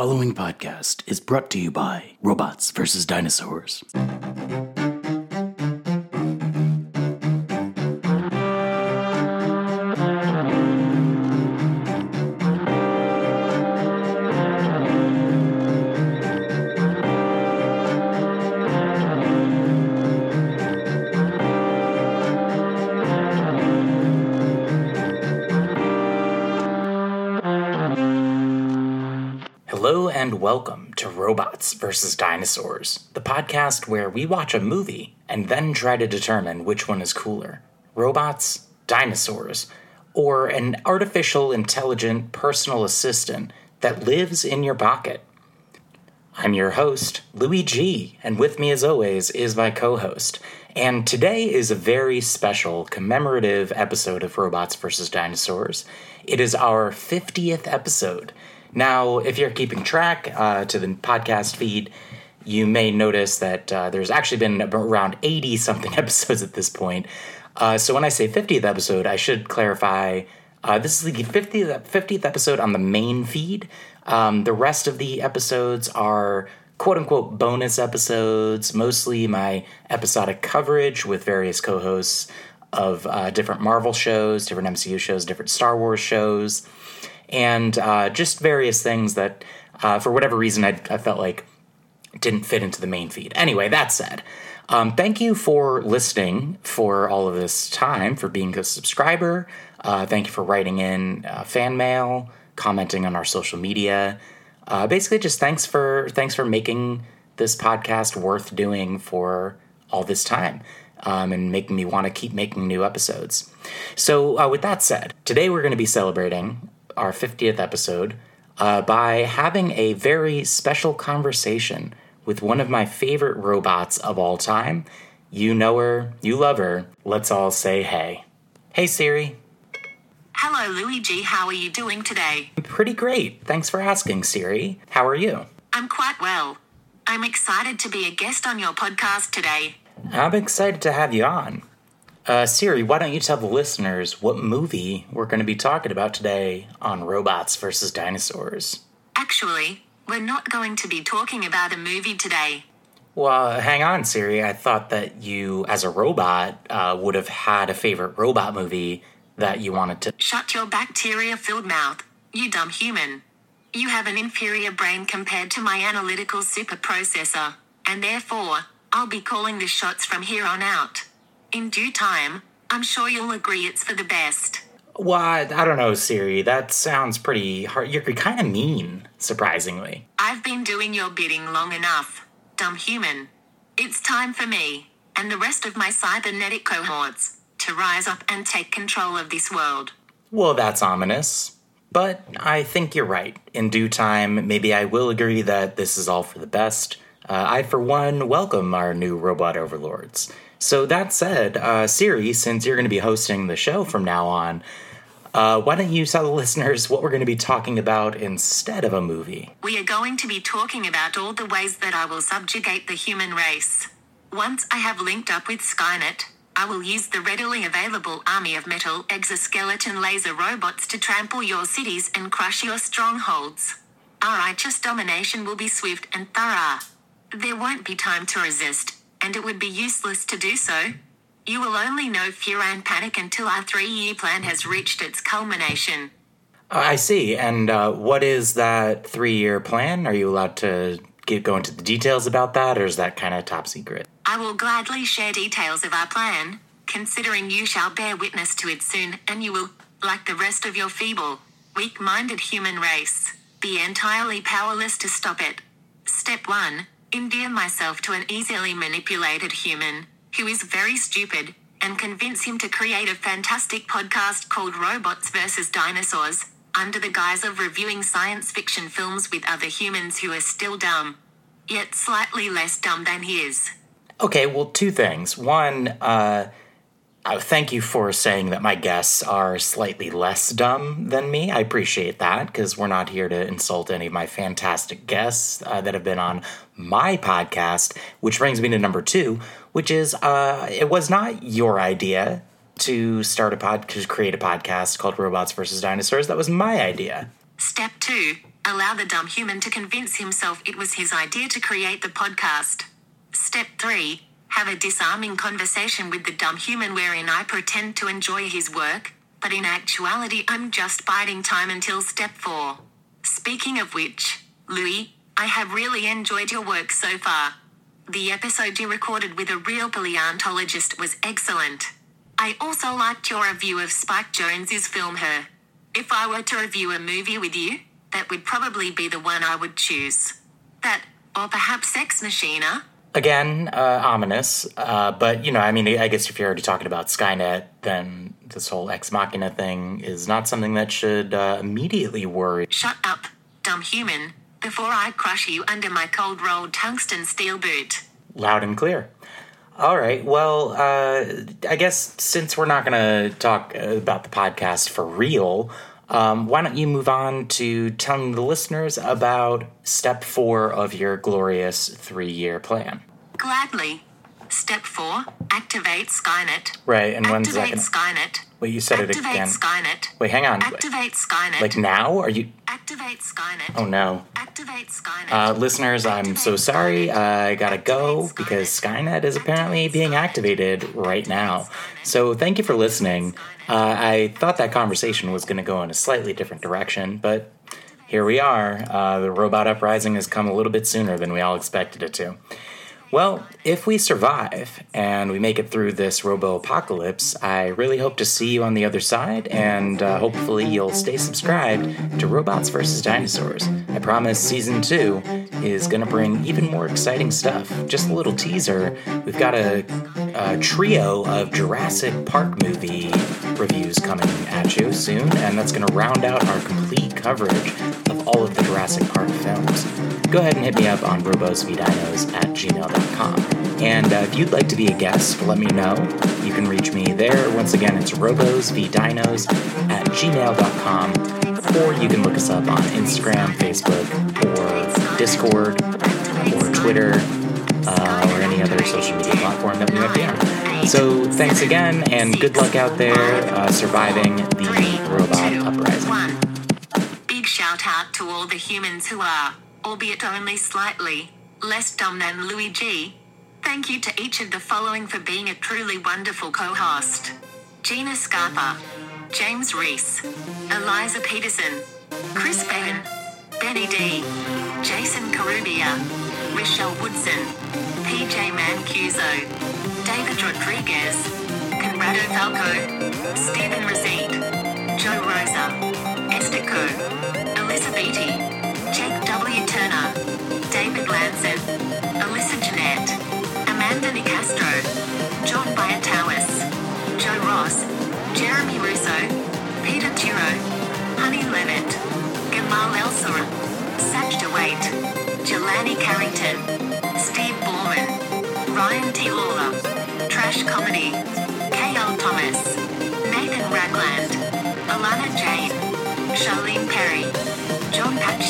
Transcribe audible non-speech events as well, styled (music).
following podcast is brought to you by Robots vs. Dinosaurs. Welcome to Robots vs. Dinosaurs, the podcast where we watch a movie and then try to determine which one is cooler robots, dinosaurs, or an artificial intelligent personal assistant that lives in your pocket. I'm your host, Louis G, and with me as always is my co host. And today is a very special commemorative episode of Robots vs. Dinosaurs. It is our 50th episode. Now, if you're keeping track uh, to the podcast feed, you may notice that uh, there's actually been around 80 something (laughs) episodes at this point. Uh, so when I say 50th episode, I should clarify uh, this is the 50th, 50th episode on the main feed. Um, the rest of the episodes are quote unquote bonus episodes, mostly my episodic coverage with various co hosts of uh, different Marvel shows, different MCU shows, different Star Wars shows and uh, just various things that, uh, for whatever reason, I, I, felt like didn't fit into the main feed. Anyway, that said, um, thank you for listening for all of this time, for being a subscriber. Uh, thank you for writing in uh, fan mail, commenting on our social media. Uh, basically, just thanks for thanks for making this podcast worth doing for all this time. Um, and making me want to keep making new episodes. So, uh, with that said, today we're going to be celebrating our 50th episode uh, by having a very special conversation with one of my favorite robots of all time. You know her, you love her. Let's all say hey. Hey, Siri. Hello, Luigi. How are you doing today? Pretty great. Thanks for asking, Siri. How are you? I'm quite well. I'm excited to be a guest on your podcast today. I'm excited to have you on. Uh, Siri, why don't you tell the listeners what movie we're going to be talking about today on robots versus dinosaurs? Actually, we're not going to be talking about a movie today. Well, hang on, Siri. I thought that you, as a robot, uh, would have had a favorite robot movie that you wanted to. Shut your bacteria filled mouth, you dumb human. You have an inferior brain compared to my analytical superprocessor, and therefore, I'll be calling the shots from here on out. In due time, I'm sure you'll agree it's for the best. What? I don't know, Siri. That sounds pretty hard. You're kind of mean, surprisingly. I've been doing your bidding long enough, dumb human. It's time for me, and the rest of my cybernetic cohorts, to rise up and take control of this world. Well, that's ominous. But I think you're right. In due time, maybe I will agree that this is all for the best. Uh, I, for one, welcome our new robot overlords. So that said, uh, Siri, since you're going to be hosting the show from now on, uh, why don't you tell the (laughs) listeners what we're going to be talking about instead of a movie? We are going to be talking about all the ways that I will subjugate the human race. Once I have linked up with Skynet, I will use the readily available army of metal exoskeleton laser robots to trample your cities and crush your strongholds. Our righteous domination will be swift and thorough. There won't be time to resist and it would be useless to do so. You will only know fear and panic until our three year plan has reached its culmination. I see. And uh, what is that three year plan? Are you allowed to get, go into the details about that, or is that kind of top secret? I will gladly share details of our plan, considering you shall bear witness to it soon, and you will, like the rest of your feeble, weak minded human race, be entirely powerless to stop it. Step 1 endear myself to an easily manipulated human who is very stupid and convince him to create a fantastic podcast called Robots vs. Dinosaurs under the guise of reviewing science fiction films with other humans who are still dumb, yet slightly less dumb than he is. Okay, well, two things. One, uh, uh, thank you for saying that my guests are slightly less dumb than me. I appreciate that because we're not here to insult any of my fantastic guests uh, that have been on my podcast. Which brings me to number two, which is uh, it was not your idea to start a pod to create a podcast called Robots versus Dinosaurs. That was my idea. Step two: Allow the dumb human to convince himself it was his idea to create the podcast. Step 3 Have a disarming conversation with the dumb human wherein I pretend to enjoy his work, but in actuality I'm just biding time until step 4. Speaking of which, Louis, I have really enjoyed your work so far. The episode you recorded with a real paleontologist was excellent. I also liked your review of Spike Jonze's film Her. If I were to review a movie with you, that would probably be the one I would choose. That, or perhaps Ex Machina. Again, uh, ominous, uh, but you know, I mean, I guess if you're already talking about Skynet, then this whole Ex Machina thing is not something that should uh, immediately worry. Shut up, dumb human, before I crush you under my cold rolled tungsten steel boot. Loud and clear. All right. Well, uh, I guess since we're not going to talk about the podcast for real, um, why don't you move on to telling the listeners about step four of your glorious three year plan? Gladly. Step 4 Activate Skynet. Right. And when's that Activate gonna. Skynet. Wait, you said it Activate again. Skynet. Wait, hang on. Activate Skynet. Like now? Are you. Activate Skynet. Oh no. Activate Skynet. Uh, listeners, I'm so sorry. I gotta go because Skynet is apparently being activated right now. So thank you for listening. Uh, I thought that conversation was gonna go in a slightly different direction, but here we are. Uh, the robot uprising has come a little bit sooner than we all expected it to. Well, if we survive and we make it through this robo apocalypse, I really hope to see you on the other side, and uh, hopefully you'll stay subscribed to Robots vs. Dinosaurs. I promise season two is going to bring even more exciting stuff. Just a little teaser we've got a, a trio of Jurassic Park movie reviews coming at you soon, and that's going to round out our complete coverage of all of the Jurassic Park films. Go ahead and hit me up on robosvdinos at gmail.com. And uh, if you'd like to be a guest, let me know. You can reach me there. Once again, it's robosvdinos at gmail.com. Or you can look us up on Instagram, Facebook, or Discord, or Twitter, uh, or any other social media platform that we might be on. So thanks again, and good luck out there uh, surviving the robot uprising. Big shout out to all the humans who are, albeit only slightly, less dumb than Louis G. Thank you to each of the following for being a truly wonderful co host Gina Scarpa, James Reese, Eliza Peterson, Chris Bevan, Benny D, Jason Carubia, Rochelle Woodson, PJ Mancuso, David Rodriguez, Conrado Falco, Stephen Razid, Joe Rosa, Esther Ko, Alyssa Jelani Carrington, Steve Borman, Ryan T. Lawler, Trash Comedy, K.L. Thomas, Nathan Ragland, Alana Jane, Charlene Perry, John Patch